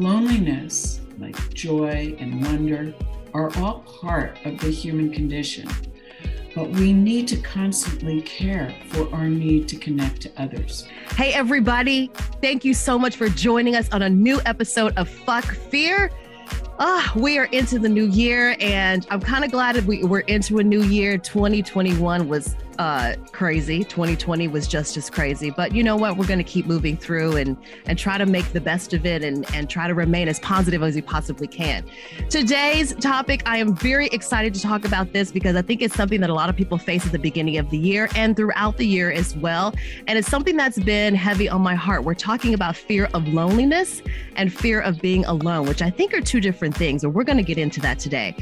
loneliness, like joy and wonder, are all part of the human condition. But we need to constantly care for our need to connect to others. Hey, everybody. Thank you so much for joining us on a new episode of Fuck Fear. Ah, we are into the new year, and I'm kind of glad that we, we're into a new year. 2021 was uh, crazy. 2020 was just as crazy. But you know what? We're going to keep moving through and and try to make the best of it and and try to remain as positive as we possibly can. Today's topic, I am very excited to talk about this because I think it's something that a lot of people face at the beginning of the year and throughout the year as well. And it's something that's been heavy on my heart. We're talking about fear of loneliness and fear of being alone, which I think are two different things. And we're going to get into that today.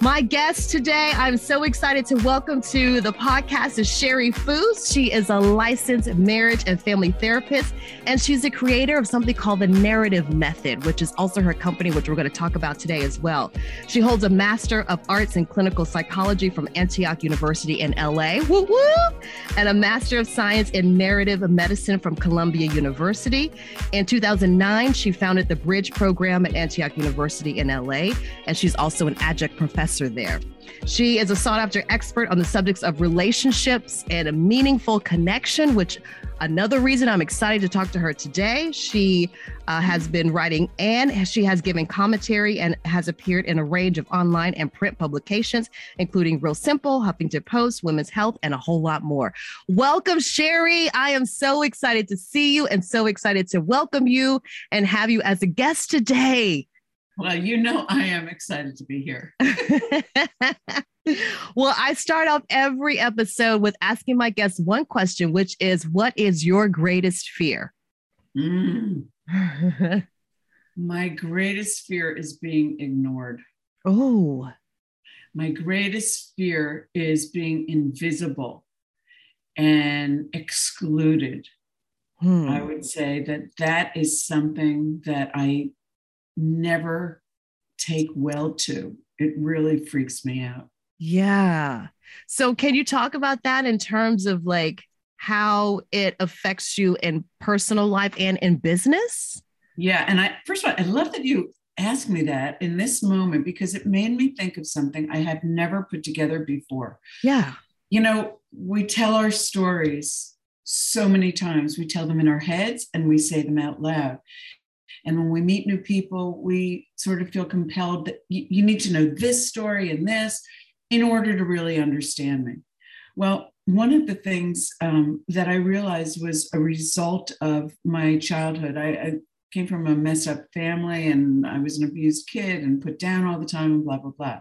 My guest today, I'm so excited to welcome to the podcast is Shari Foos. She is a licensed marriage and family therapist, and she's the creator of something called the Narrative Method, which is also her company, which we're going to talk about today as well. She holds a Master of Arts in Clinical Psychology from Antioch University in LA, woo woo, and a Master of Science in Narrative Medicine from Columbia University. In 2009, she founded the Bridge Program at Antioch University in LA, and she's also an adjunct professor professor there. She is a sought after expert on the subjects of relationships and a meaningful connection, which another reason I'm excited to talk to her today. She uh, has been writing and she has given commentary and has appeared in a range of online and print publications, including Real Simple, Huffington Post, Women's Health, and a whole lot more. Welcome, Shari. I am so excited to see you and so excited to welcome you and have you as a guest today. Well, you know, I am excited to be here. well, I start off every episode with asking my guests one question, which is What is your greatest fear? Mm. my greatest fear is being ignored. Oh. My greatest fear is being invisible and excluded. Hmm. I would say that that is something that I never take well to. It really freaks me out. Yeah. So, can you talk about that in terms of like how it affects you in personal life and in business? Yeah. And I, first of all, I love that you asked me that in this moment because it made me think of something I had never put together before. Yeah. You know, we tell our stories so many times. We tell them in our heads and we say them out loud. And when we meet new people, we sort of feel compelled that you, you need to know this story and this in order to really understand me. Well, one of the things um, that I realized was a result of my childhood. I, I, came from a messed up family and I was an abused kid and put down all the time and blah, blah, blah.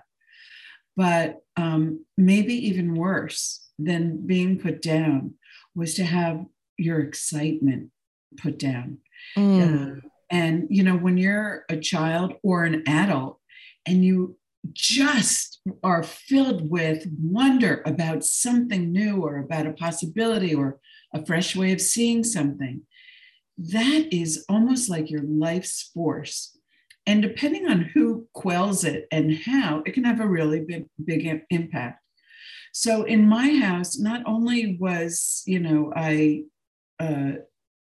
But um, maybe even worse than being put down was to have your excitement put down. Mm. Uh, and, you know, when you're a child or an adult and you just are filled with wonder about something new or about a possibility or a fresh way of seeing something, that is almost like your life's force. And depending on who quells it and how, it can have a really big, big impact. So in my house, not only was, you know, I uh,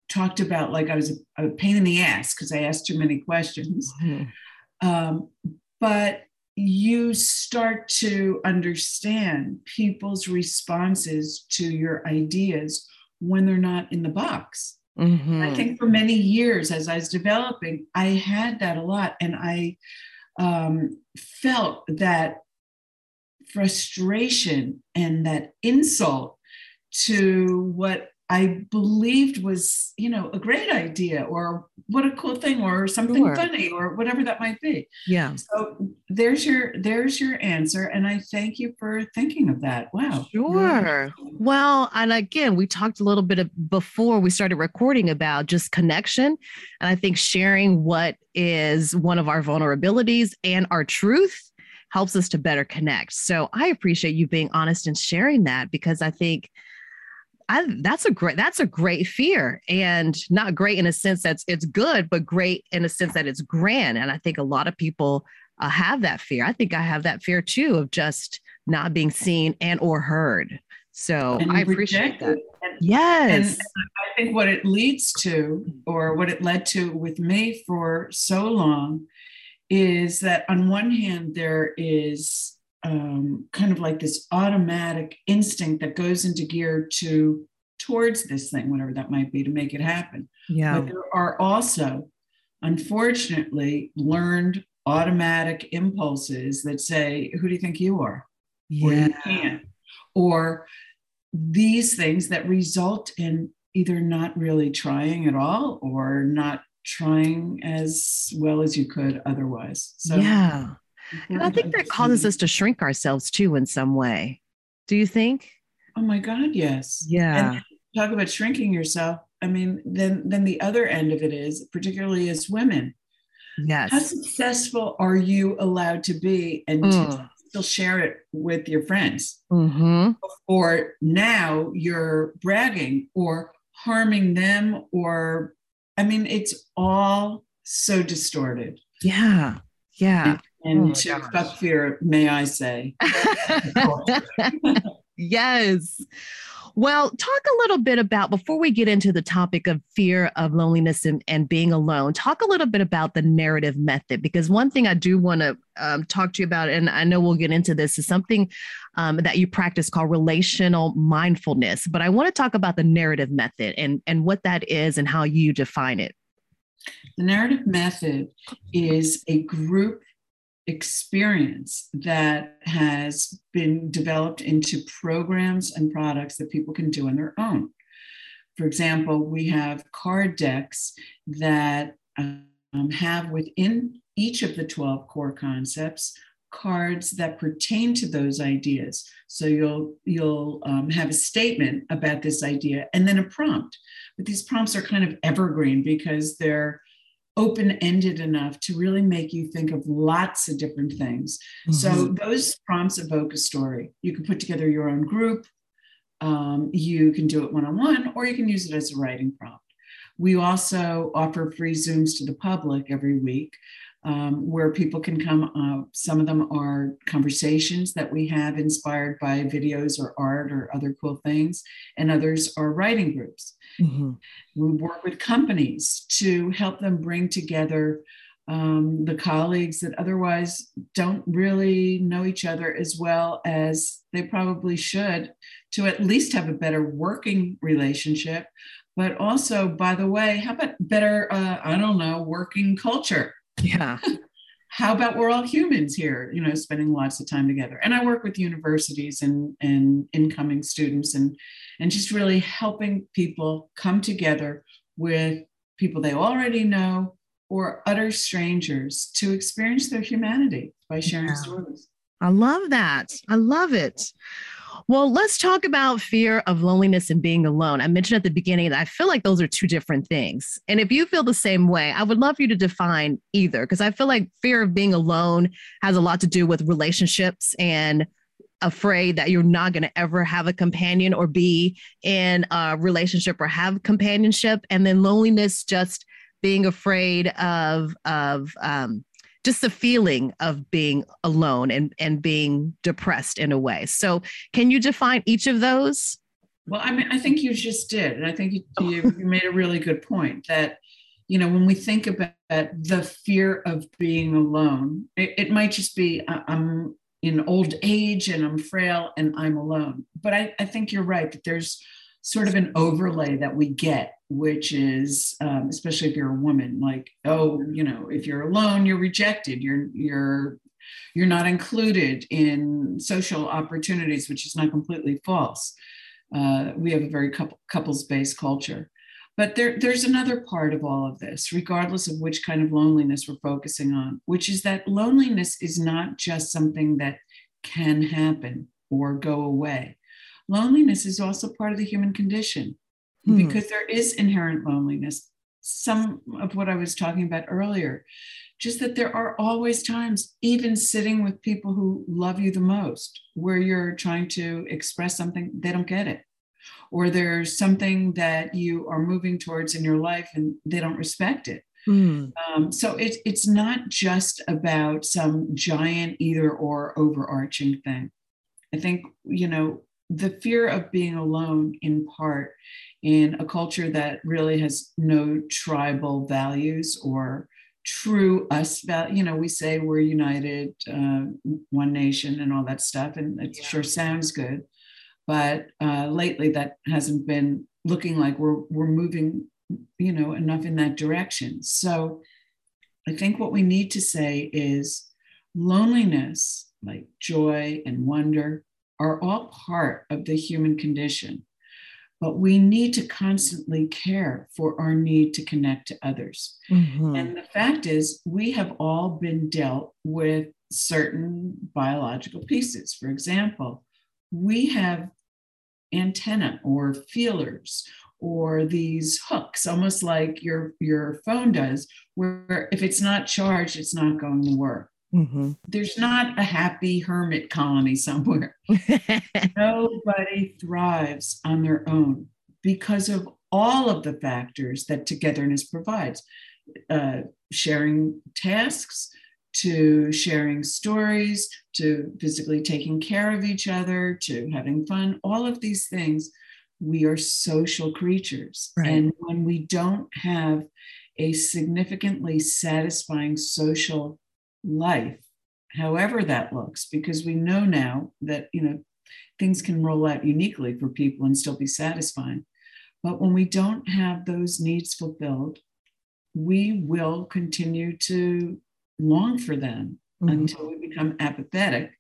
talked about like I was a, a pain in the ass because I asked too many questions. Mm-hmm. Um, but you start to understand people's responses to your ideas when they're not in the box. Mm-hmm. I think for many years, as I was developing, I had that a lot. And I um, felt that frustration and that insult to what I believed was, you know, a great idea or what a cool thing or something sure. funny or whatever that might be. Yeah. So there's your there's your answer and I thank you for thinking of that. Wow. Sure. Well, and again, we talked a little bit of, before we started recording about just connection and I think sharing what is one of our vulnerabilities and our truth helps us to better connect. So I appreciate you being honest and sharing that because I think I, that's a great that's a great fear and not great in a sense that's it's good but great in a sense that it's grand and i think a lot of people uh, have that fear. I think i have that fear too of just not being seen and or heard. So i appreciate that. yes. And I think what it leads to, or what it led to with me for so long, is that on one hand, there is um, kind of like this automatic instinct that goes into gear to towards this thing, whatever that might be, to make it happen. Yeah. But there are also, unfortunately, learned automatic impulses that say, Who do you think you are? Yeah. Or you can't. Or these things that result in either not really trying at all or not trying as well as you could otherwise. So yeah. And I think that causes us to shrink ourselves too in some way. Do you think? Oh my God, yes. Yeah. And talk about shrinking yourself. I mean, then then the other end of it is, particularly as women, yes. How successful are you allowed to be and mm. still share it with your friends? Mm-hmm. Or now you're bragging or harming them, or I mean, it's all so distorted. Yeah. Yeah. And, oh to fuck fear, may I say. yes. Well, talk a little bit about before we get into the topic of fear of loneliness and, and being alone, talk a little bit about the narrative method, because one thing I do want to um, talk to you about, and I know we'll get into this, is something um, that you practice called relational mindfulness. But I want to talk about the narrative method and, and what that is and how you define it. The narrative method is a group experience that has been developed into programs and products that people can do on their own. For example, we have card decks that um, have within each of the 12 core concepts cards that pertain to those ideas. So you'll you'll um, have a statement about this idea and then a prompt. But these prompts are kind of evergreen because they're open ended enough to really make you think of lots of different things. Mm-hmm. So those prompts evoke a story. You can put together your own group. Um, you can do it one on one, or you can use it as a writing prompt. We also offer free Zooms to the public every week um, where people can come. Uh, some of them are conversations that we have inspired by videos or art or other cool things, and others are writing groups. Mm-hmm. We work with companies to help them bring together um, the colleagues that otherwise don't really know each other as well as they probably should to at least have a better working relationship. But also, by the way, how about better, uh, I don't know, working culture? Yeah. how about we're all humans here, you know, spending lots of time together. And I work with universities and, and incoming students and, and just really helping people come together with people they already know or utter strangers to experience their humanity by sharing yeah. stories. I love that. I love it. Well, let's talk about fear of loneliness and being alone. I mentioned at the beginning that I feel like those are two different things. And if you feel the same way, I would love you to define either, because I feel like fear of being alone has a lot to do with relationships and afraid that you're not going to ever have a companion or be in a relationship or have companionship. And then loneliness, just being afraid of, of, um, just the feeling of being alone and, and being depressed in a way. So, can you define each of those? Well, I mean, I think you just did. And I think you, oh. you, you made a really good point that, you know, when we think about the fear of being alone, it, it might just be I'm in old age and I'm frail and I'm alone. But I, I think you're right that there's sort of an overlay that we get which is um, especially if you're a woman like oh you know if you're alone you're rejected. You're you're you're not included in social opportunities which is not completely false. Uh, we have a very couple, couples based culture. But there, there's another part of all of this regardless of which kind of loneliness we're focusing on which is that loneliness is not just something that can happen or go away loneliness is also part of the human condition hmm. because there is inherent loneliness. Some of what I was talking about earlier, just that there are always times, even sitting with people who love you the most, where you're trying to express something, they don't get it. Or there's something that you are moving towards in your life and they don't respect it. Mm. Um, so it, it's not just about some giant either or overarching thing. I think, you know, the fear of being alone in part in a culture that really has no tribal values or true us value. you know we say we're united uh, one nation and all that stuff and it yeah. sure sounds good but uh, lately that hasn't been looking like we're we're moving you know enough in that direction so i think what we need to say is loneliness like joy and wonder are all part of the human condition but we need to constantly care for our need to connect to others. Mm-hmm. And the fact is, we have all been dealt with certain biological pieces. For example, we have antenna or feelers or these hooks, almost like your, your phone does, where if it's not charged, it's not going to work. Mm-hmm. There's not a happy hermit colony somewhere. Nobody thrives on their own because of all of the factors that togetherness provides uh, sharing tasks, to sharing stories, to physically taking care of each other, to having fun, all of these things. We are social creatures. Right. And when we don't have a significantly satisfying social life, however that looks, because we know now that, you know, things can roll out uniquely for people and still be satisfying. But when we don't have those needs fulfilled, we will continue to long for them mm-hmm. until we become apathetic.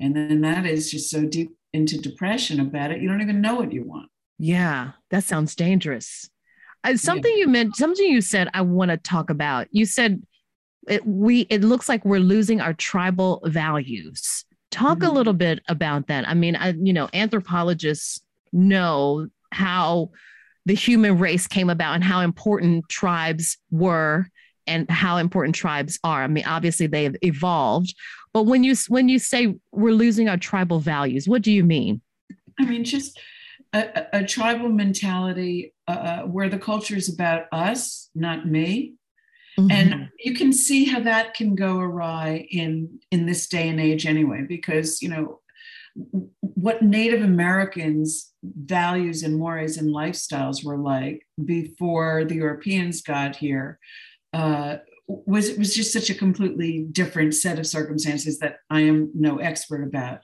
And then that is just so deep into depression about it, you don't even know what you want. Yeah, that sounds dangerous. Uh, something yeah. you meant, something you said, I want to talk about. You said it, we it looks like we're losing our tribal values. Talk mm-hmm. a little bit about that. I mean, I you know, anthropologists know how the human race came about and how important tribes were and how important tribes are. I mean, obviously they have evolved, but when you when you say we're losing our tribal values, what do you mean? I mean, just a, a tribal mentality uh, uh where the culture is about us, not me, Mm-hmm. And you can see how that can go awry in in this day and age anyway, because you know what Native Americans' values and mores and lifestyles were like before the Europeans got here uh, was it was just such a completely different set of circumstances that I am no expert about.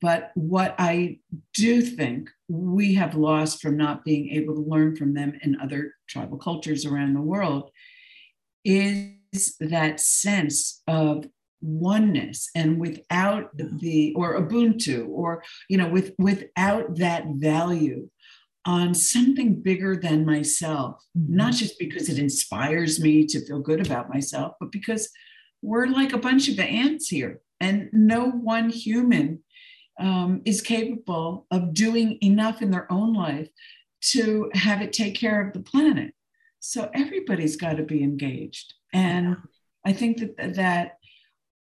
But what I do think we have lost from not being able to learn from them and other tribal cultures around the world is that sense of oneness and without the or ubuntu or you know with without that value on something bigger than myself. Mm-hmm. not just because it inspires me to feel good about myself but because we're like a bunch of ants here and no one human um, is capable of doing enough in their own life to have it take care of the planet so everybody's got to be engaged. And I think that that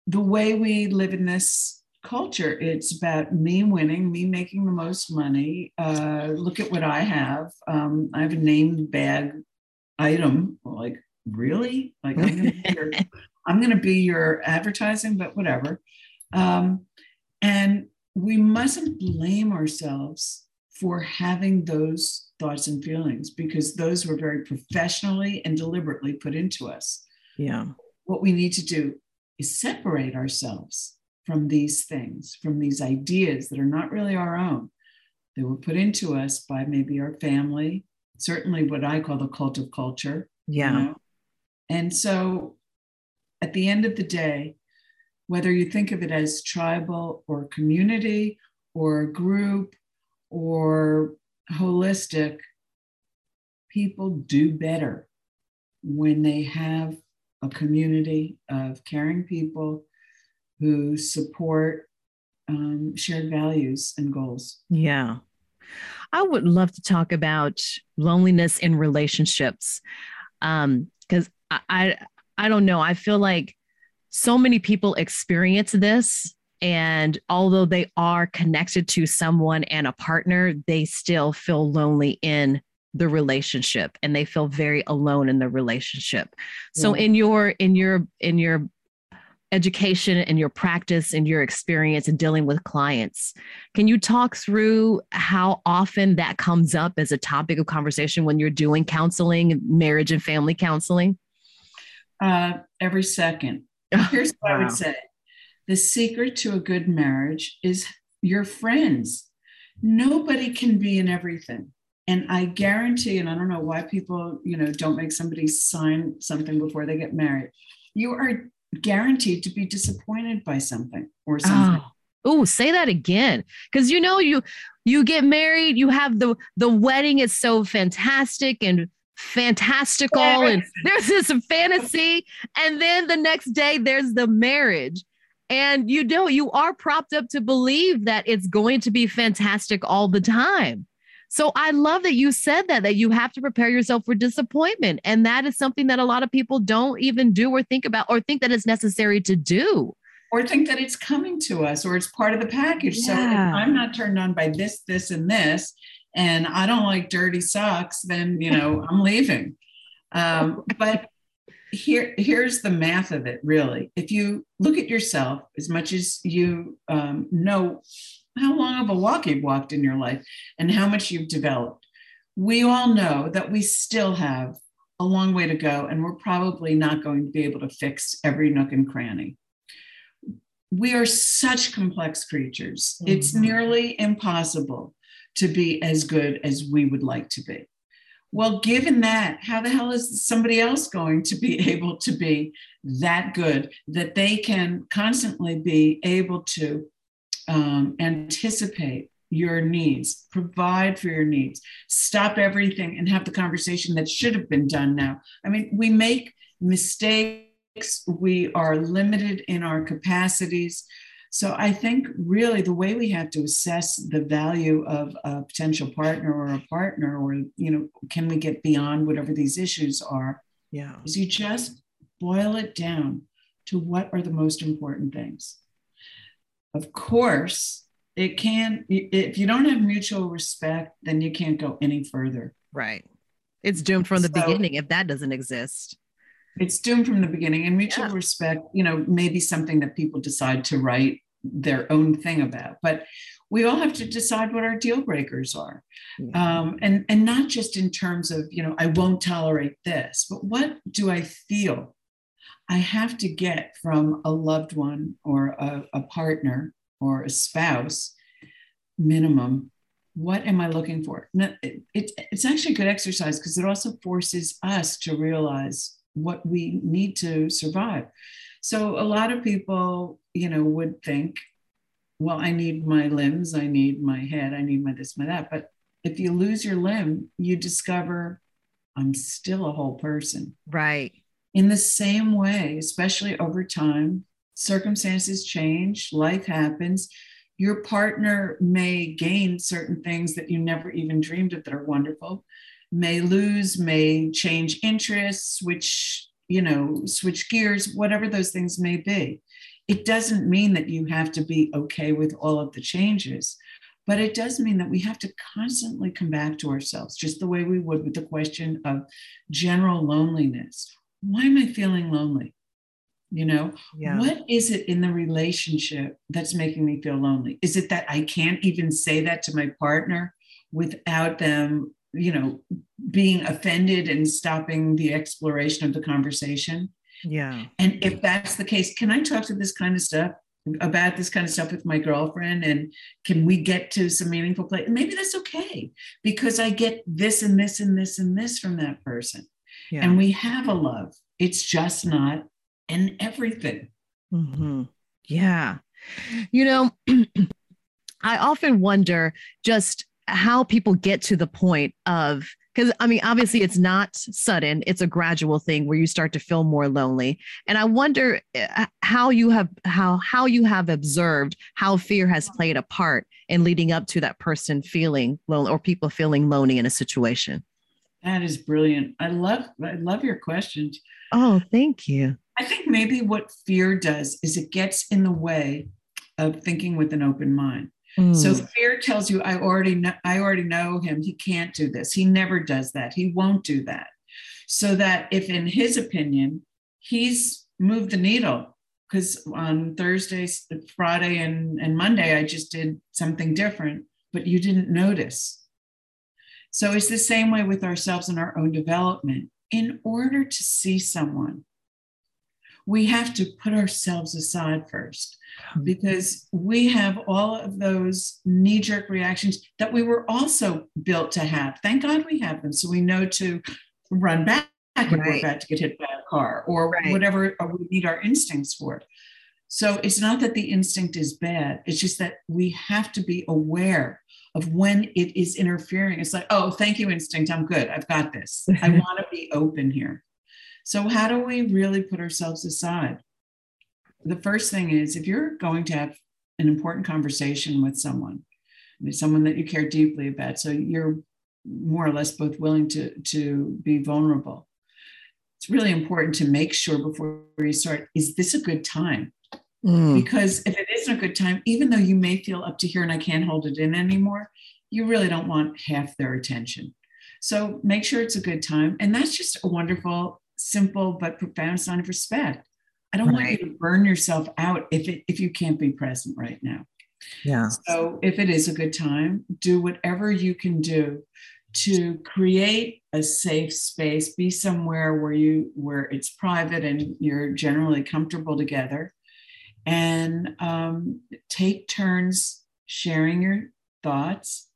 the way we live in this culture, it's about me winning, me making the most money. Uh, look at what I have. Um, I have a name bag item. Like, really? Like, I'm going to be your advertising, but whatever. Um, and we mustn't blame ourselves for having those thoughts and feelings because those were very professionally and deliberately put into us. Yeah. What we need to do is separate ourselves from these things, from these ideas that are not really our own. They were put into us by maybe our family, certainly what I call the cult of culture. Yeah. You know? And so at the end of the day, whether you think of it as tribal or community or group or holistic, people do better when they have a community of caring people who support um, shared values and goals. Yeah. I would love to talk about loneliness in relationships. Um, because I, I I don't know. I feel like so many people experience this and although they are connected to someone and a partner, they still feel lonely in the relationship and they feel very alone in the relationship. So in your in your in your education and your practice and your experience in dealing with clients. Can you talk through how often that comes up as a topic of conversation when you're doing counseling, marriage and family counseling? Uh, every second. Here's what wow. I would say the secret to a good marriage is your friends. Nobody can be in everything. And I guarantee, and I don't know why people, you know, don't make somebody sign something before they get married. You are guaranteed to be disappointed by something or oh. something. Oh. Oh, say that again. Cause you know, you you get married, you have the the wedding is so fantastic and fantastical, yeah. and there's this fantasy. And then the next day there's the marriage. And you know, you are propped up to believe that it's going to be fantastic all the time. So I love that you said that, that you have to prepare yourself for disappointment. And that is something that a lot of people don't even do or think about or think that it's necessary to do. Or think that it's coming to us or it's part of the package. Yeah. So if I'm not turned on by this, this, and this, and I don't like dirty socks, then, you know, I'm leaving. Um, but here here's the math of it really if you look at yourself as much as you um, know how long of a walk you've walked in your life and how much you've developed. We all know that we still have a long way to go, and we're probably not going to be able to fix every nook and cranny. We are such complex creatures. Mm-hmm. It's nearly impossible to be as good as we would like to be. Well, given that, how the hell is somebody else going to be able to be that good that they can constantly be able to um, anticipate your needs, provide for your needs, stop everything and have the conversation that should have been done now. I mean, we make mistakes, we are limited in our capacities. So I think really the way we have to assess the value of a potential partner or a partner, or you know, can we get beyond whatever these issues are? Yeah. Is you just boil it down to what are the most important things. Of course, it can, if you don't have mutual respect, then you can't go any further. Right. It's doomed from the so, beginning if that doesn't exist. It's doomed from the beginning. And mutual yeah. respect, you know, maybe something that people decide to write their own thing about. But we all have to decide what our deal breakers are. Yeah. Um, and, and not just in terms of, you know, I won't tolerate this, but what do I feel I have to get from a loved one or a, a partner or a spouse minimum what am I looking for? It, it, it's actually a good exercise because it also forces us to realize what we need to survive. So a lot of people, you know, would think, well, I need my limbs, I need my head, I need my this, my that. But if you lose your limb, you discover I'm still a whole person. Right. In the same way, especially over time, circumstances change, life happens. Your partner may gain certain things that you never even dreamed of that are wonderful, may lose, may change interests, which, you know, switch gears, whatever those things may be. It doesn't mean that you have to be okay with all of the changes, but it does mean that we have to constantly come back to ourselves, just the way we would with the question of general loneliness why am I feeling lonely? You know, yeah. what is it in the relationship that's making me feel lonely? Is it that I can't even say that to my partner without them, you know, being offended and stopping the exploration of the conversation? Yeah. And if that's the case, can I talk to this kind of stuff? about this kind of stuff with my girlfriend and can we get to some meaningful play maybe that's okay because i get this and this and this and this from that person yeah. and we have a love. It's just not in everything. Mm-hmm. Yeah. You know, I often wonder just how people get to the point of because I mean, obviously, it's not sudden; it's a gradual thing where you start to feel more lonely. And I wonder uh, how you have how how you have observed how fear has played a part in leading up to that person feeling lonely or people feeling lonely in a situation. That is brilliant. I love I love your questions. Oh, thank you. I think maybe what fear does is it gets in the way of thinking with an open mind. Mm. So fear tells you I already know I already know him. He can't do this. He never does that. He won't do that. So that if in his opinion he's moved the needle because on Thursdays, Friday, and, and Monday, I just did something different, but you didn't notice. So it's the same way with ourselves and our own development. In order to see someone, we have to put ourselves aside first hmm. because we have all of those knee jerk reactions that we were also built to have. Thank God we have them. So we know to run back if right. we're about to get hit by a car or right. whatever we need our instincts for. So it's not that the instinct is bad, it's just that we have to be aware of when it is interfering. It's like, oh, thank you, instinct. I'm good. I've got this. I want to be open here. So, how do we really put ourselves aside? The first thing is if you're going to have an important conversation with someone, I mean, someone that you care deeply about, so you're more or less both willing to, to be vulnerable. It's really important to make sure before you start is this a good time? Mm. Because if it isn't a good time, even though you may feel up to here and I can't hold it in anymore, you really don't want half their attention. So make sure it's a good time. And that's just a wonderful, simple, but profound sign of respect. I don't right. want you to burn yourself out if it if you can't be present right now. Yeah. So if it is a good time, do whatever you can do to create a safe space, be somewhere where you where it's private and you're generally comfortable together and um, take turns sharing your thoughts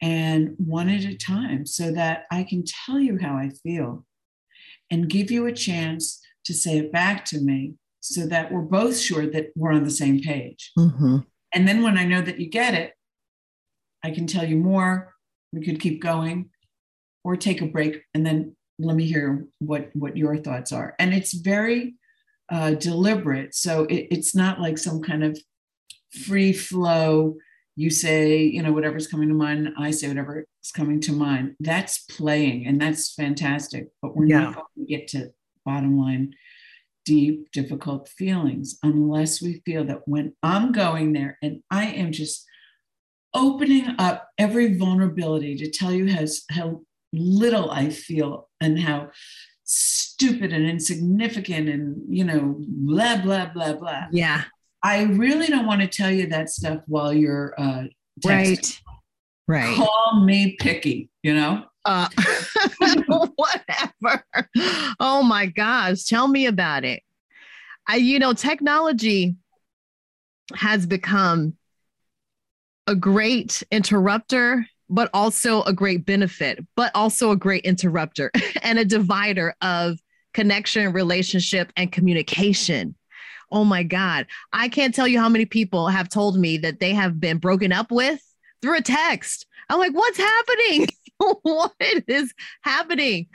and one at a time so that I can tell you how I feel and give you a chance to say it back to me so that we're both sure that we're on the same page. Mm-hmm. And then when I know that you get it, I can tell you more. We could keep going or take a break and then let me hear what, what your thoughts are. And it's very uh, deliberate. So it, it's not like some kind of free flow. You say, you know, whatever's coming to mind, I say whatever's coming to mind. That's playing and that's fantastic. But we're yeah. not going to get to bottom line deep, difficult feelings unless we feel that when I'm going there and I am just opening up every vulnerability to tell you how, how little I feel and how stupid and insignificant and you know blah blah blah blah yeah i really don't want to tell you that stuff while you're uh texting. right. Right. Call me picky you know? Uh whatever. Oh my gosh tell me about it. I you know technology has become a great interrupter but also a great benefit, but also a great interrupter and a divider of connection, relationship, and communication. Oh my God. I can't tell you how many people have told me that they have been broken up with through a text. I'm like, what's happening? what is happening?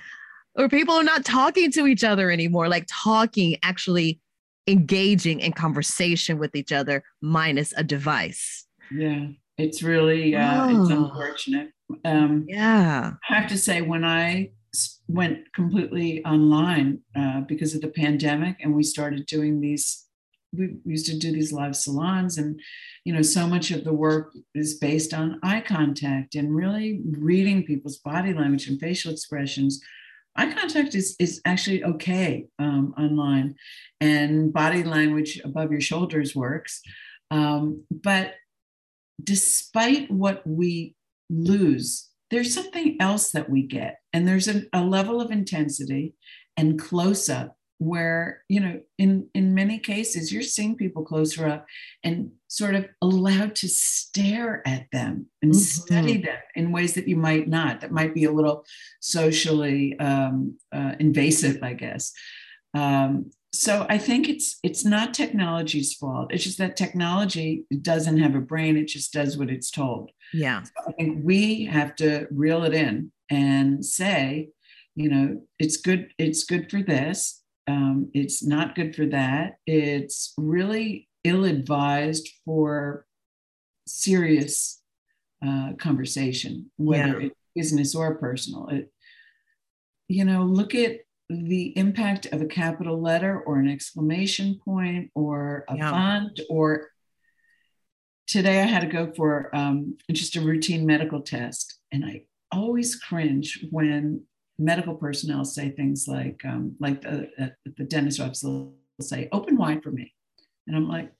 Or people are not talking to each other anymore, like talking, actually engaging in conversation with each other, minus a device. Yeah. It's really uh, oh. it's unfortunate. Um, yeah, I have to say when I went completely online uh, because of the pandemic, and we started doing these. We used to do these live salons, and you know, so much of the work is based on eye contact and really reading people's body language and facial expressions eye contact is, is actually okay um, online and body language above your shoulders works um, but despite what we lose, there's something else that we get. And there's a, a level of intensity and close up where, you know, in, in many cases, you're seeing people closer up and sort of allowed to stare at them and mm-hmm. study them in ways that you might not, that might be a little socially um, uh, invasive, I guess. Um, so I think it's it's not technology's fault. It's just that technology doesn't have a brain. It just does what it's told. Yeah. So I think we have to reel it in and say, you know, it's good. It's good for this. Um, it's not good for that. It's really ill-advised for serious uh, conversation, whether yeah. it's business or personal. It, you know, look at the impact of a capital letter or an exclamation point or a yeah. font or today i had to go for um, just a routine medical test and i always cringe when medical personnel say things like um, like the, uh, the dentist office will say open wide for me And I'm like,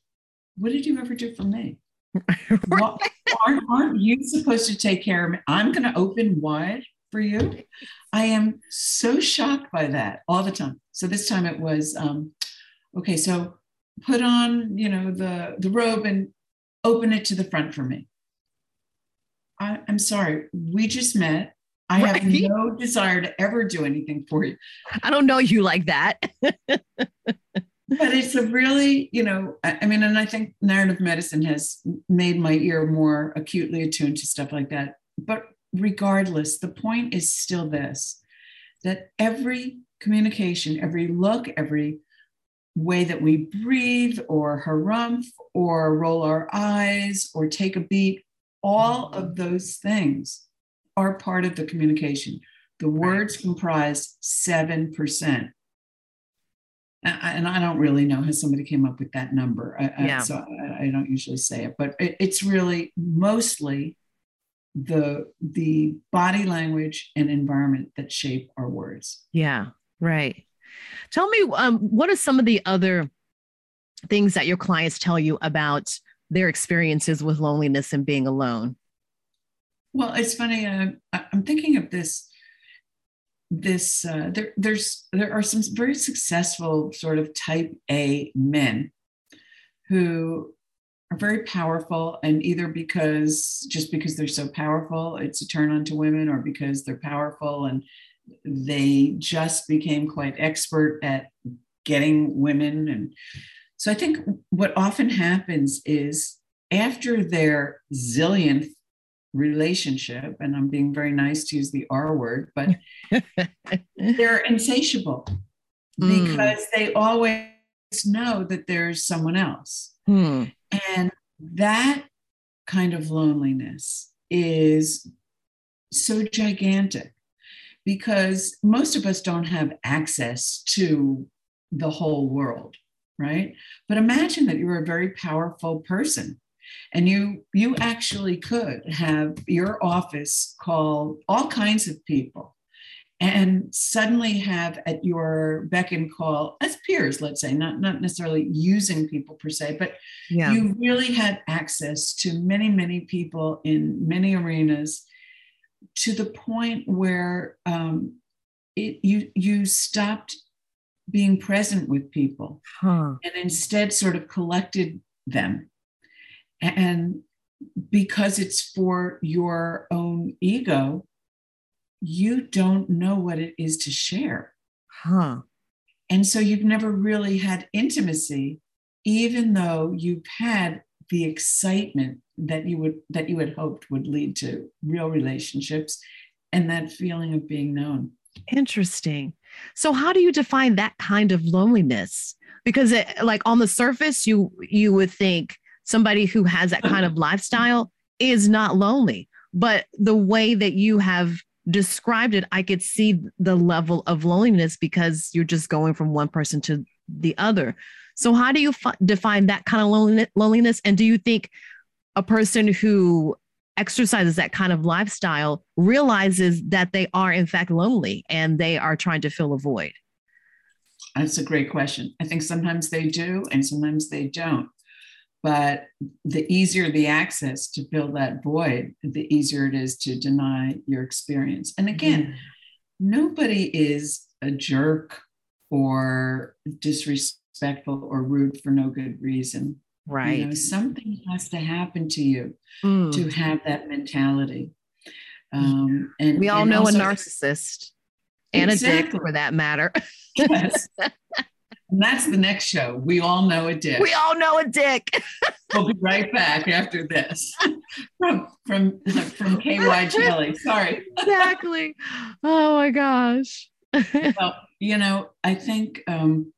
what did you ever do for me? aren't, aren't you supposed to take care of me? I'm going to open wide for you. I am so shocked by that all the time. So this time it was, um, okay, so put on, you know, the, the robe and open it to the front for me. I, am sorry, we just met. I right. have no desire to ever do anything for you. I don't know you like that. but it's a really, you know, I mean, and I think narrative medicine has made my ear more acutely attuned to stuff like that. But regardless, the point is still this that every communication, every look, every way that we breathe or harumph or roll our eyes or take a beat, all of mm-hmm. those things are part of the communication. The words comprise 7% and I don't really know how somebody came up with that number. I, yeah. I, so I, I, don't usually say it, but it, it's really mostly the the body language and environment that shape our words. Yeah, right. Tell me, um, what are some of the other things that your clients tell you about their experiences with loneliness and being alone? Well, it's funny. Uh, I'm thinking of this this uh, there, there's there are some very successful sort of type A men who are very powerful and either because just because they're so powerful it's a turn on to women or because they're powerful and they just became quite expert at getting women and so i think what often happens is after their zillionth relationship, and I'm being very nice to use the R word, but they're insatiable mm. because they always know that there's someone else. Mm. And that kind of loneliness is so gigantic because most of us don't have access to the whole world, right? But imagine that you're a very powerful person and you you actually could have your office call all kinds of people and suddenly have at your beck and call as peers let's say not not necessarily using people per se but yeah. you really had access to many many people in many arenas to the point where um, it, you you stopped being present with people huh. and instead sort of collected them and because it's for your own ego, you don't know what it is to share. Huh. And so you've never really had intimacy, even though you've had the excitement that you would that you had hoped would lead to real relationships and that feeling of being known. Interesting. So how do you define that kind of loneliness? Because it, like on the surface you you would think somebody who has that kind of lifestyle is not lonely. But the way that you have described it, I could see the level of loneliness because you're just going from one person to the other. So, how do you f- define that kind of loneliness? And do you think a person who exercises that kind of lifestyle realizes that they are, in fact, lonely and they are trying to fill a void? That's a great question. I think sometimes they do and sometimes they don't. But the easier the access to fill that void, the easier it is to deny your experience. And again, mm. nobody is a jerk or disrespectful or rude for no good reason. Right. You know, something has to happen to you mm. to have that mentality. Um, and we all and know also, a narcissist and exactly. a dick for that matter. yes. And that's the next show. We all know a dick. We all know a dick. we'll be right back after this from from from KY Jelly. Sorry. exactly. Oh my gosh. well, you know, I think um,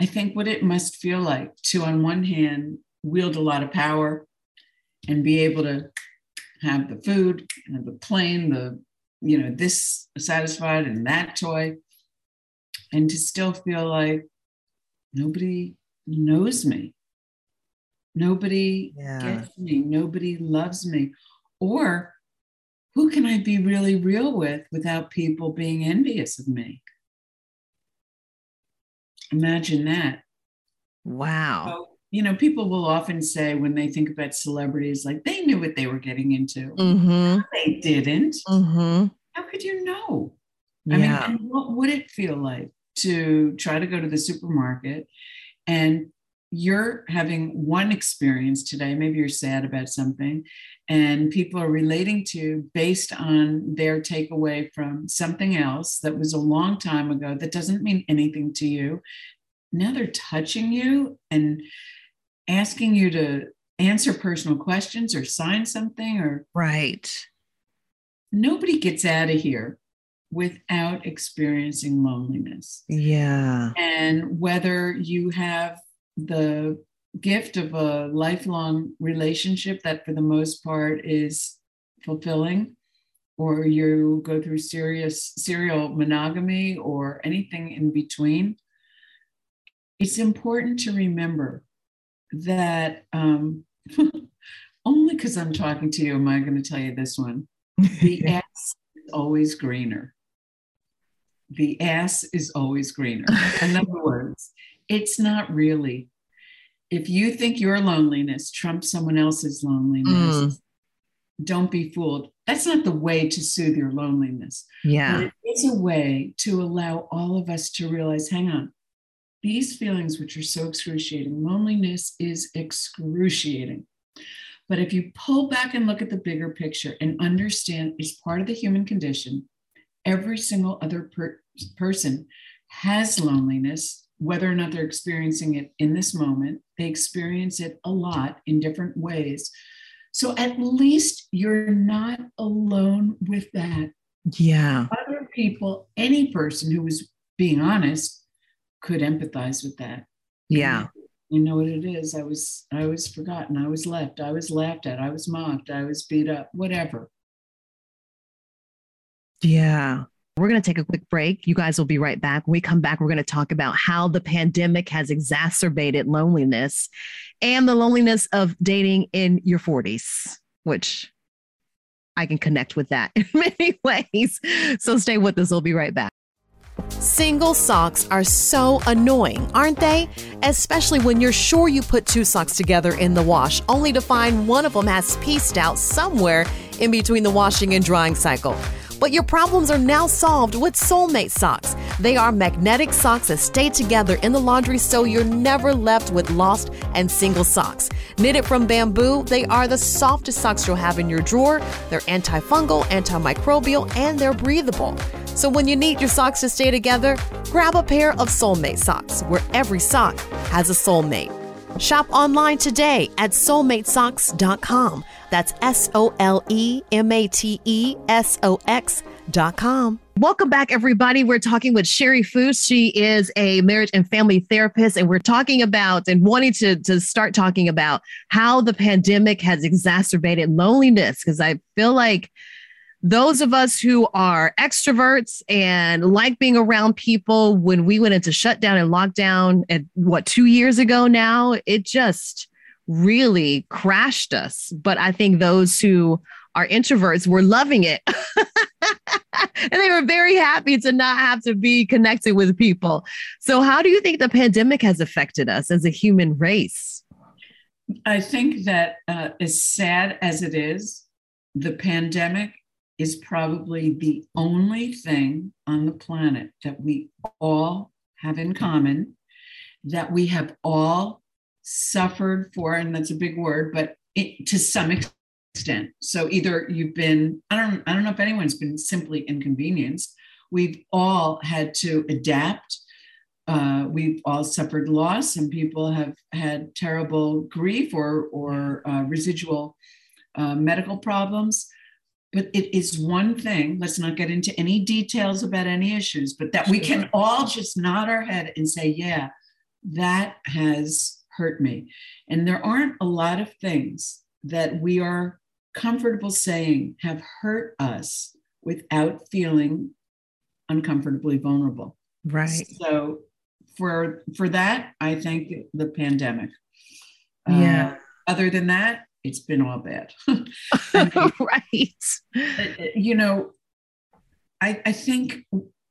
I think what it must feel like to, on one hand, wield a lot of power and be able to have the food and the plane, the you know, this satisfied and that toy and to still feel like nobody knows me. Nobody yeah. gets me. Nobody loves me. Or who can I be really real with without people being envious of me? Imagine that. Wow. So, you know, people will often say when they think about celebrities, like they knew what they were getting into. Mm-hmm. They didn't. Mm-hmm. How could you know? Yeah. I mean, and what would it feel like to try to go to the supermarket and you're having one experience today, maybe you're sad about something, and people are relating to based on their takeaway from something else that was a long time ago that doesn't mean anything to you. Now they're touching you and asking you to answer personal questions or sign something or right. nobody gets out of here without experiencing loneliness. Yeah. And whether you have the gift of a lifelong relationship that, for the most part, is fulfilling, or you go through serious serial monogamy or anything in between, it's important to remember that um, only because I'm talking to you am I going to tell you this one. The ass is always greener. The ass is always greener. In other words, it's not really. If you think your loneliness trumps someone else's loneliness, Mm. don't be fooled. That's not the way to soothe your loneliness. Yeah. But it is a way to allow all of us to realize hang on, these feelings, which are so excruciating, loneliness is excruciating. But if you pull back and look at the bigger picture and understand it's part of the human condition, every single other per- person has loneliness, whether or not they're experiencing it in this moment. They experience it a lot in different ways. So at least you're not alone with that Yeah. other people, any person who was being honest could empathize with that. Yeah. You know what it is. I was I was forgotten. I was left. I was laughed at. I was mocked. I was beat up. Whatever. Yeah. We're going to take a quick break. You guys will be right back. When we come back, we're going to talk about how the pandemic has exacerbated loneliness and the loneliness of dating in your 40s, which I can connect with that in many ways. So stay with us. We'll be right back. Single socks are so annoying, aren't they? Especially when you're sure you put two socks together in the wash, only to find one of them has pieced out somewhere in between the washing and drying cycle. But your problems are now solved with Soulmate socks. They are magnetic socks that stay together in the laundry so you're never left with lost and single socks. Knitted from bamboo, they are the softest socks you'll have in your drawer. They're antifungal, antimicrobial, and they're breathable. So when you need your socks to stay together, grab a pair of Soulmate socks, where every sock has a soulmate. Shop online today at solematesox.com. That's S O L E M A T E S O X.com. Welcome back, everybody. We're talking with Shari Foos. She is a marriage and family therapist, and we're talking about and wanting to, to start talking about how the pandemic has exacerbated loneliness. Because I feel like those of us who are extroverts and like being around people when we went into shutdown and lockdown at what two years ago now, it just really crashed us. But I think those who are introverts were loving it. and they were very happy to not have to be connected with people. So, how do you think the pandemic has affected us as a human race? I think that uh, as sad as it is, the pandemic is probably the only thing on the planet that we all have in common, that we have all suffered for, and that's a big word, but it, to some extent. So either you've been, I don't, I don't know if anyone's been simply inconvenienced. We've all had to adapt. Uh, we've all suffered loss. Some people have had terrible grief or, or uh, residual uh, medical problems. But it is one thing, let's not get into any details about any issues, but that we can all just nod our head and say, yeah, that has hurt me. And there aren't a lot of things that we are comfortable saying have hurt us without feeling uncomfortably vulnerable. Right. So for for that, I thank the pandemic. Yeah. Uh, other than that, it's been all bad. right. You know, I, I think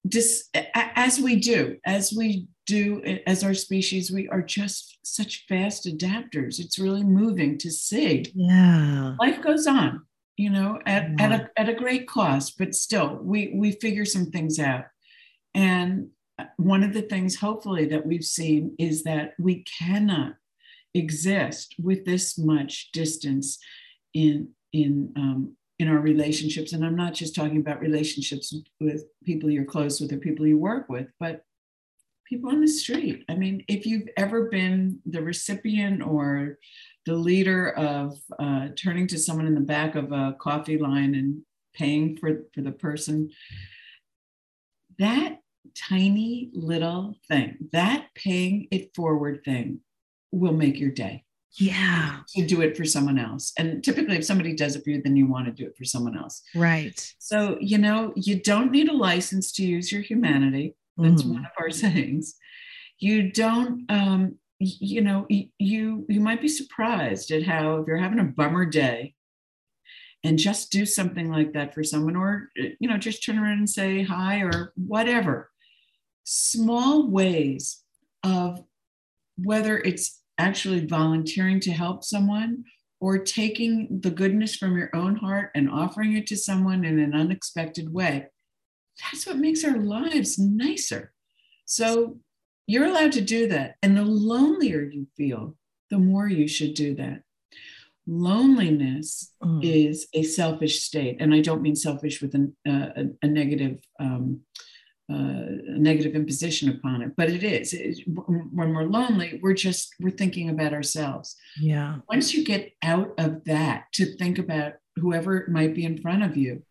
just as we do, as we do as our species we are just such fast adapters it's really moving to see yeah life goes on you know at, yeah. at, a, at a great cost but still we we figure some things out and uh, one of the things hopefully that we've seen is that we cannot exist with this much distance in in um, in our relationships. And i'm not just talking about relationships with people you're close with or people you work with but people on the street. I mean if you've ever been the recipient or the leader of uh, turning to someone in the back of a coffee line and paying for, for the person that tiny little thing that paying it forward thing will make your day. Yeah. To do it for someone else. And typically if somebody does it for you then you want to do it for someone else. Right. So you know you don't need a license to use your humanity. That's mm. one of our sayings. You don't um you know you you might be surprised at how if you're having a bummer day and just do something like that for someone or you know just turn around and say hi or whatever small ways of whether it's actually volunteering to help someone or taking the goodness from your own heart and offering it to someone in an unexpected way. That's what makes our lives nicer. So you're allowed to do that. And the lonelier you feel, the more you should do that. Loneliness mm. is a selfish state. And I don't mean selfish with an, uh, a, a, negative um, uh, negative imposition upon it but it is. It, when we're lonely we're just we're thinking about ourselves. Yeah. Once you get out of that to think about whoever might be in front of you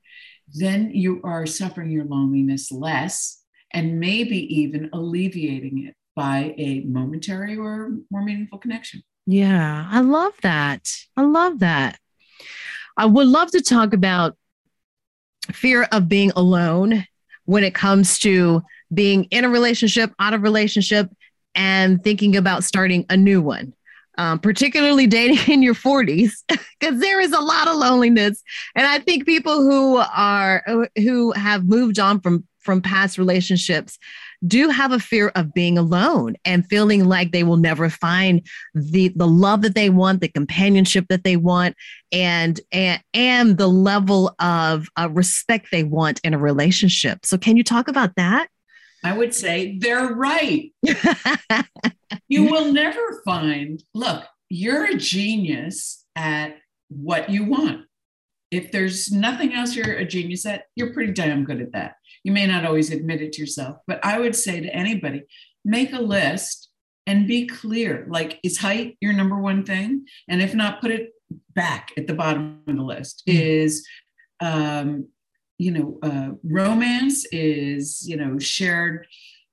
then you are suffering your loneliness less and maybe even alleviating it by a momentary or more meaningful connection. Yeah i love that. I love that. I would love to talk about fear of being alone when it comes to being in a relationship, out of relationship, and thinking about starting a new one. Um, particularly dating in your 40s, because there is a lot of loneliness. And I think people who are who have moved on from from past relationships do have a fear of being alone and feeling like they will never find the the love that they want, the companionship that they want, and and and the level of uh, respect they want in a relationship. So, can you talk about that? I would say they're right. you will never find. Look, you're a genius at what you want. If there's nothing else you're a genius at, you're pretty damn good at that. You may not always admit it to yourself, but I would say to anybody make a list and be clear like, is height your number one thing? And if not, put it back at the bottom of the list. Mm-hmm. Is, um, you know, uh, romance is, you know, shared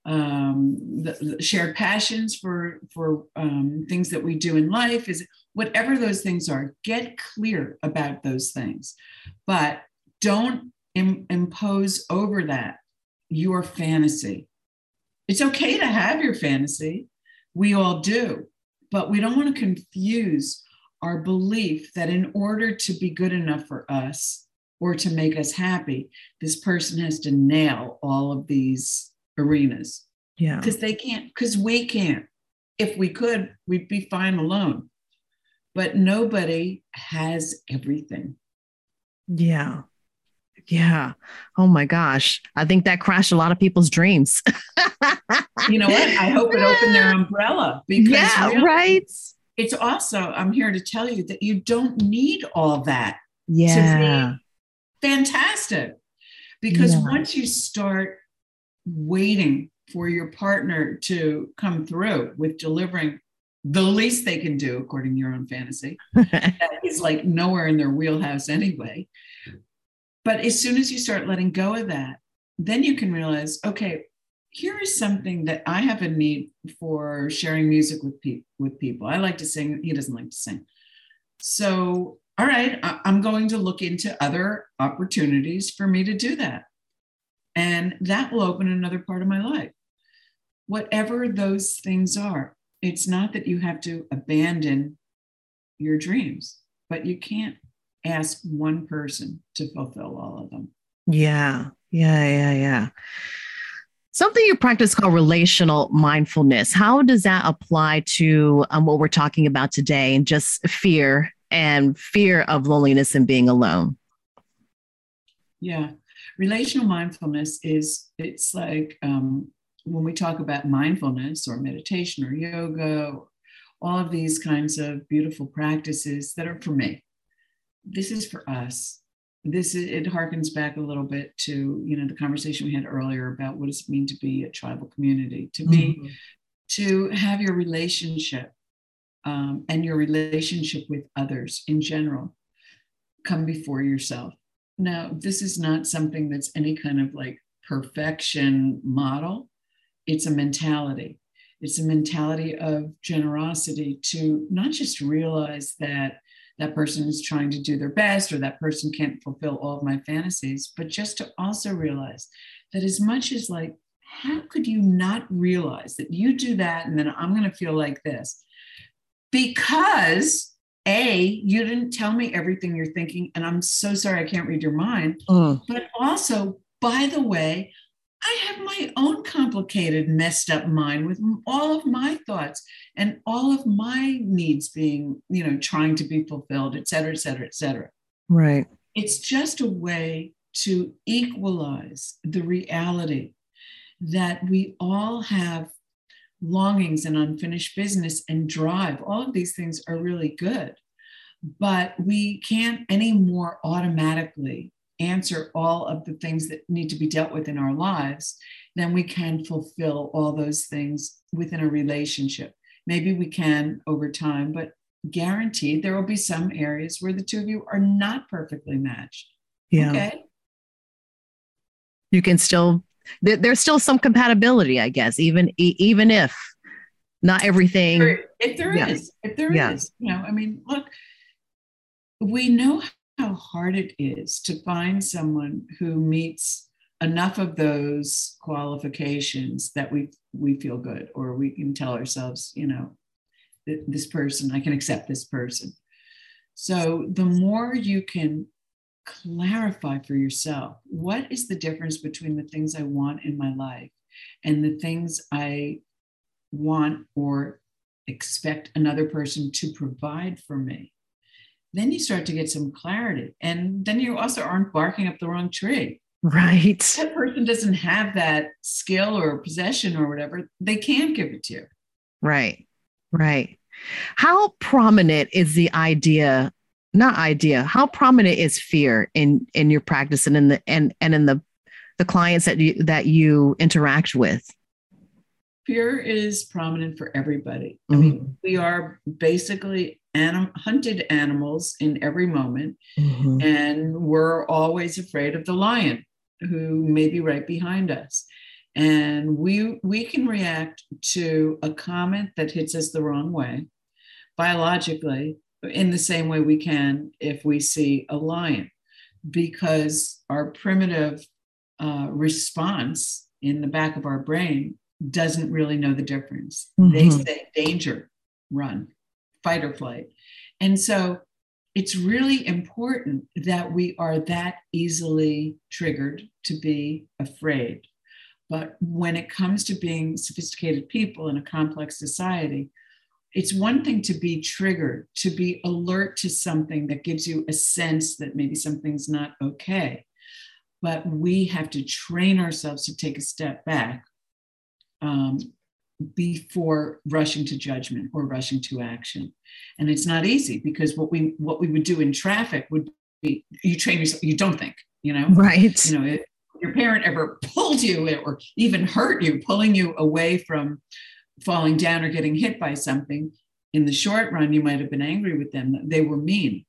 um, the, the, shared passions for for um, things that we do in life is whatever those things are get clear about those things but don't Im- impose over that your fantasy. It's okay to have your fantasy. We all do. But we don't want to confuse our belief that in order to be good enough for us or to make us happy, this person has to nail all of these arenas. Yeah. Because they can't, because we can't. If we could, we'd be fine alone. But nobody has everything. Yeah. Yeah. Oh my gosh. I think that crashed a lot of people's dreams. you know what? I hope it opened their umbrella because yeah, really, right. It's also, I'm here to tell you that you don't need all that. Yeah. fantastic. Because yeah. once you start waiting for your partner to come through with delivering the least they can do according to your own fantasy that is like nowhere in their wheelhouse anyway but as soon as you start letting go of that, then you can realize, okay, here is something that I have a need for sharing music with, with people. I like to sing, he doesn't like to sing. So, all right, I- I'm going to look into other opportunities for me to do that. And that will open another part of my life. Whatever those things are, it's not that you have to abandon your dreams, but you can't ask one person to fulfill all of them. Yeah, yeah, yeah, yeah. Something you practice called relational mindfulness. How does that apply to um, what we're talking about today and just fear and fear of loneliness and being alone? Yeah. Relational mindfulness is, it's like um, when we talk about mindfulness or meditation or yoga, all of these kinds of beautiful practices that are for me. This is for us. This it harkens back a little bit to you know the conversation we had earlier about what does it mean to be a tribal community. To be mm-hmm. to have your relationship um, and your relationship with others in general come before yourself. Now this is not something that's any kind of like perfection model. It's a mentality. It's a mentality of generosity to not just realize that that person is trying to do their best or that person can't fulfill all of my fantasies. But just to also realize that as much as like how could you not realize that you do that and then i'm going to feel like this? Because a you didn't tell me everything you're thinking and i'm so sorry i can't read your mind. Mm. but also by the way I have my own complicated, messed up mind with all of my thoughts and all of my needs being, you know, trying to be fulfilled, et cetera, et cetera, et cetera. Right. It's just a way to equalize the reality that we all have longings and unfinished business and drive. All of these things are really good, but we can't anymore automatically answer all of the things that need to be dealt with in our lives, then we can fulfill all those things within a relationship. Maybe we can over time, but guaranteed there will be some areas where the two of you are not perfectly matched. Yeah. Okay. You can still there's still some compatibility, I guess, even even if not everything. If there yeah. is, if there yeah. is, you know, I mean, look, we know how hard it is to find someone who meets enough of those qualifications that we we feel good or we can tell ourselves you know this person i can accept this person. So the more you can clarify for yourself what is the difference between the things i want in my life and the things i want or expect another person to provide for me then you start to get some clarity. And then you also aren't barking up the wrong tree. Right. That person doesn't have that skill or possession or whatever, they can't give it to you. Right. Right. How prominent is the idea, not idea, how prominent is fear in in your practice and in the and and in the the clients that you that you interact with? Fear is prominent for everybody. Mm-hmm. I mean, we are basically anim- hunted animals in every moment, mm-hmm. and we're always afraid of the lion who may be right behind us. And we we can react to a comment that hits us the wrong way biologically in the same way we can if we see a lion, because our primitive uh, response in the back of our brain doesn't really know the difference. Mm-hmm. They say danger, run, fight or flight. And so it's really important that we are that easily triggered to be afraid. But when it comes to being sophisticated people in a complex society, it's one thing to be triggered, to be alert to something that gives you a sense that maybe something's not okay. But we have to train ourselves to take a step back um, before rushing to judgment or rushing to action. And it's not easy because what we what we would do in traffic would be you train yourself you don't think you know? Right. You know if your parent ever pulled you or even hurt you pulling you away from falling down or getting hit by something in the short run you might have been angry with them. They were mean.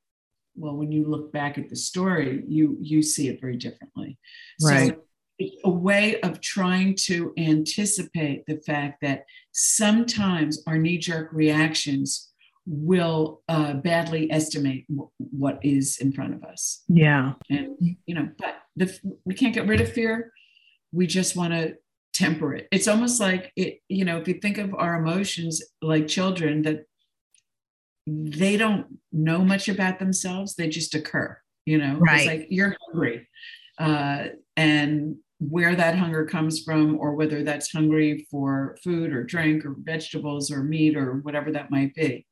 Well when you look back at the story you you see it very differently. Right. so it's a way of trying to anticipate the fact that sometimes our knee jerk reactions will uh, badly estimate w- what is in front of us. Yeah. And, you know, but the, we can't get rid of fear. We just want to temper it. It's almost like it, you know, if you think of our emotions like children, that they don't know much about themselves, they just occur, you know, right. it's like you're hungry. Uh, and where that hunger comes from or whether that's hungry for food or drink or vegetables or meat or whatever that might be.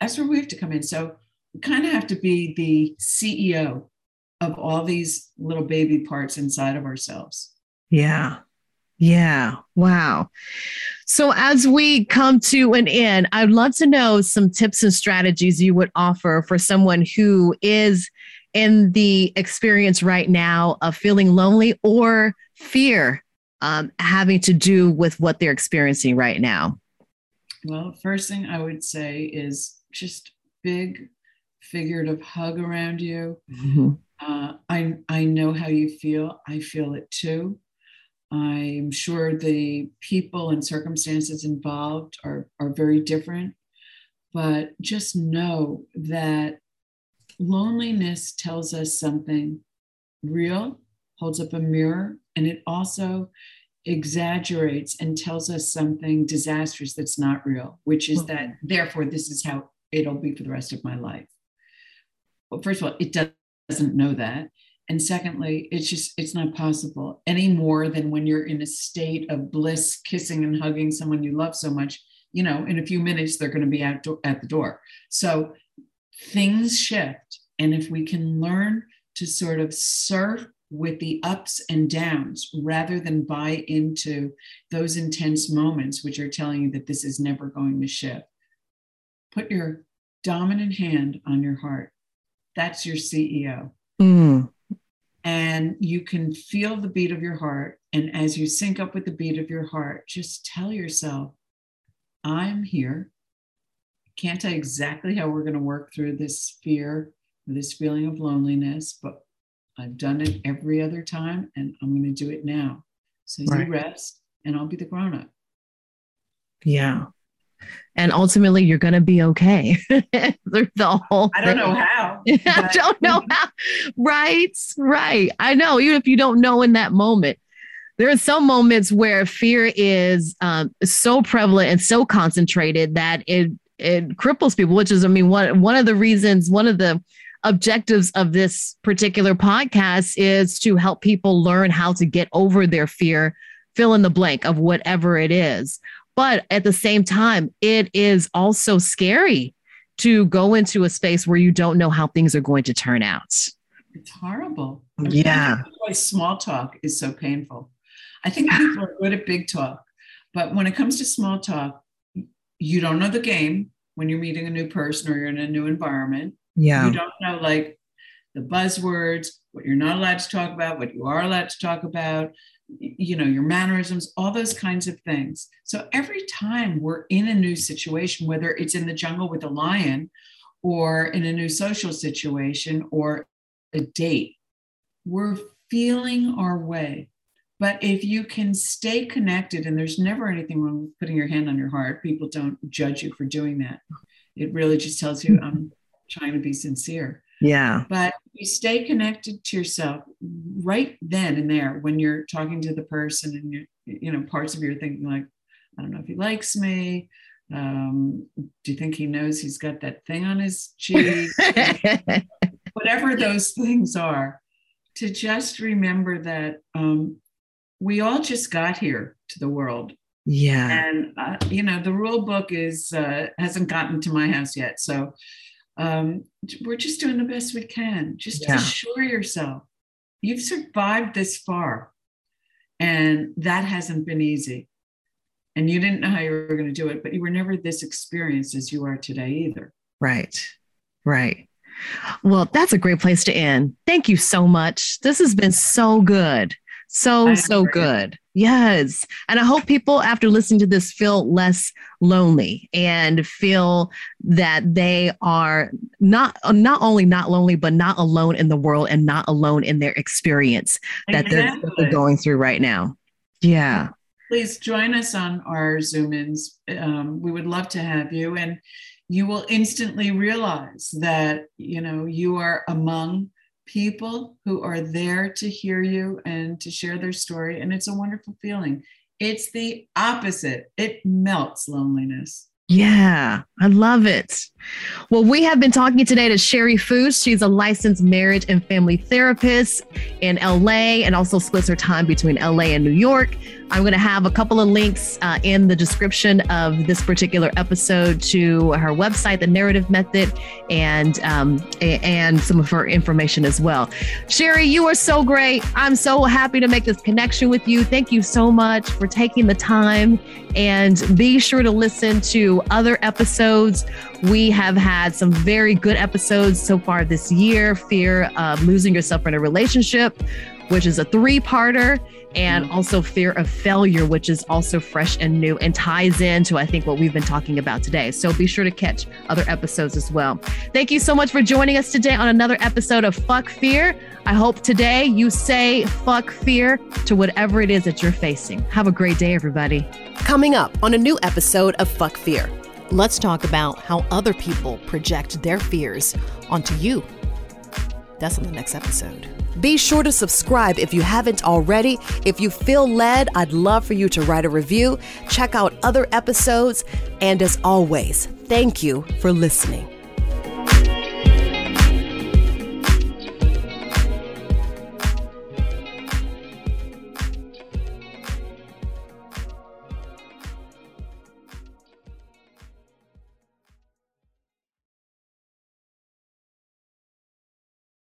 That's where we have to come in. So we kind of have to be the CEO of all these little baby parts inside of ourselves. Yeah. Yeah. Wow. So, as we come to an end, I'd love to know some tips and strategies you would offer for someone who is in the experience right now of feeling lonely or fear um, having to do with what they're experiencing right now. Well, first thing I would say is just big figurative hug around you. Mm-hmm. Uh, I, I know how you feel. I feel it too. I'm sure the people and circumstances involved are, are very different, but just know that loneliness tells us something real, holds up a mirror, and it also exaggerates and tells us something disastrous that's not real, which is that mm-hmm. therefore this is how it'll be for the rest of my life. Well, first of all, it doesn't know that and secondly it's just it's not possible any more than when you're in a state of bliss kissing and hugging someone you love so much you know in a few minutes they're going to be out do- at the door so things shift and if we can learn to sort of surf with the ups and downs rather than buy into those intense moments which are telling you that this is never going to shift put your dominant hand on your heart that's your ceo mm and you can feel the beat of your heart. And as you sync up with the beat of your heart, just tell yourself, I'm here. Can't tell exactly how we're going to work through this fear, this feeling of loneliness, but I've done it every other time and I'm going to do it now. So right. you rest and I'll be the grown up. Yeah and ultimately you're going to be okay the whole i don't know how i don't know how right right i know even if you don't know in that moment there are some moments where fear is um, so prevalent and so concentrated that it it cripples people which is i mean one one of the reasons one of the objectives of this particular podcast is to help people learn how to get over their fear fill in the blank of whatever it is but at the same time, it is also scary to go into a space where you don't know how things are going to turn out. It's horrible. Yeah. Why small talk is so painful. I think people are good at big talk, but when it comes to small talk, you don't know the game when you're meeting a new person or you're in a new environment. Yeah. You don't know like the buzzwords, what you're not allowed to talk about, what you are allowed to talk about you know your mannerisms all those kinds of things so every time we're in a new situation whether it's in the jungle with a lion or in a new social situation or a date we're feeling our way but if you can stay connected and there's never anything wrong with putting your hand on your heart people don't judge you for doing that it really just tells you i'm trying to be sincere yeah. But you stay connected to yourself right then and there when you're talking to the person and you're, you know, parts of you are thinking like, I don't know if he likes me. Um, do you think he knows he's got that thing on his cheek? Whatever those things are, to just remember that um, we all just got here to the world. Yeah. And, uh, you know, the rule book is, uh, hasn't gotten to my house yet. So, um, we're just doing the best we can. Just yeah. assure yourself you've survived this far, and that hasn't been easy. And you didn't know how you were going to do it, but you were never this experienced as you are today either. Right, right. Well, that's a great place to end. Thank you so much. This has been so good. So, so good. Yes. And I hope people, after listening to this, feel less lonely and feel that they are not not only not lonely, but not alone in the world and not alone in their experience that they're, that they're going through right now. Yeah. Please join us on our Zoom ins. Um, we would love to have you. And you will instantly realize that, you know, you are among people who are there to hear you and to share their story. And it's a wonderful feeling. It's the opposite, it melts loneliness. Yeah, I love it. Well, we have been talking today to Shari Foos. She's a licensed marriage and family therapist in LA and also splits her time between LA and New York. I'm going to have a couple of links uh, in the description of this particular episode to her website, The Narrative Method, and um, and some of her information as well. Sherry, you are so great. I'm so happy to make this connection with you. Thank you so much for taking the time. And be sure to listen to other episodes. We have had some very good episodes so far this year. Fear of losing yourself in a relationship, which is a three-parter and mm-hmm. also fear of failure, which is also fresh and new and ties into, I think, what we've been talking about today. So be sure to catch other episodes as well. Thank you so much for joining us today on another episode of Fuck Fear. I hope today you say fuck fear to whatever it is that you're facing. Have a great day, everybody. Coming up on a new episode of Fuck Fear, let's talk about how other people project their fears onto you. That's on the next episode. Be sure to subscribe if you haven't already. If you feel led, I'd love for you to write a review, check out other episodes, and as always, thank you for listening.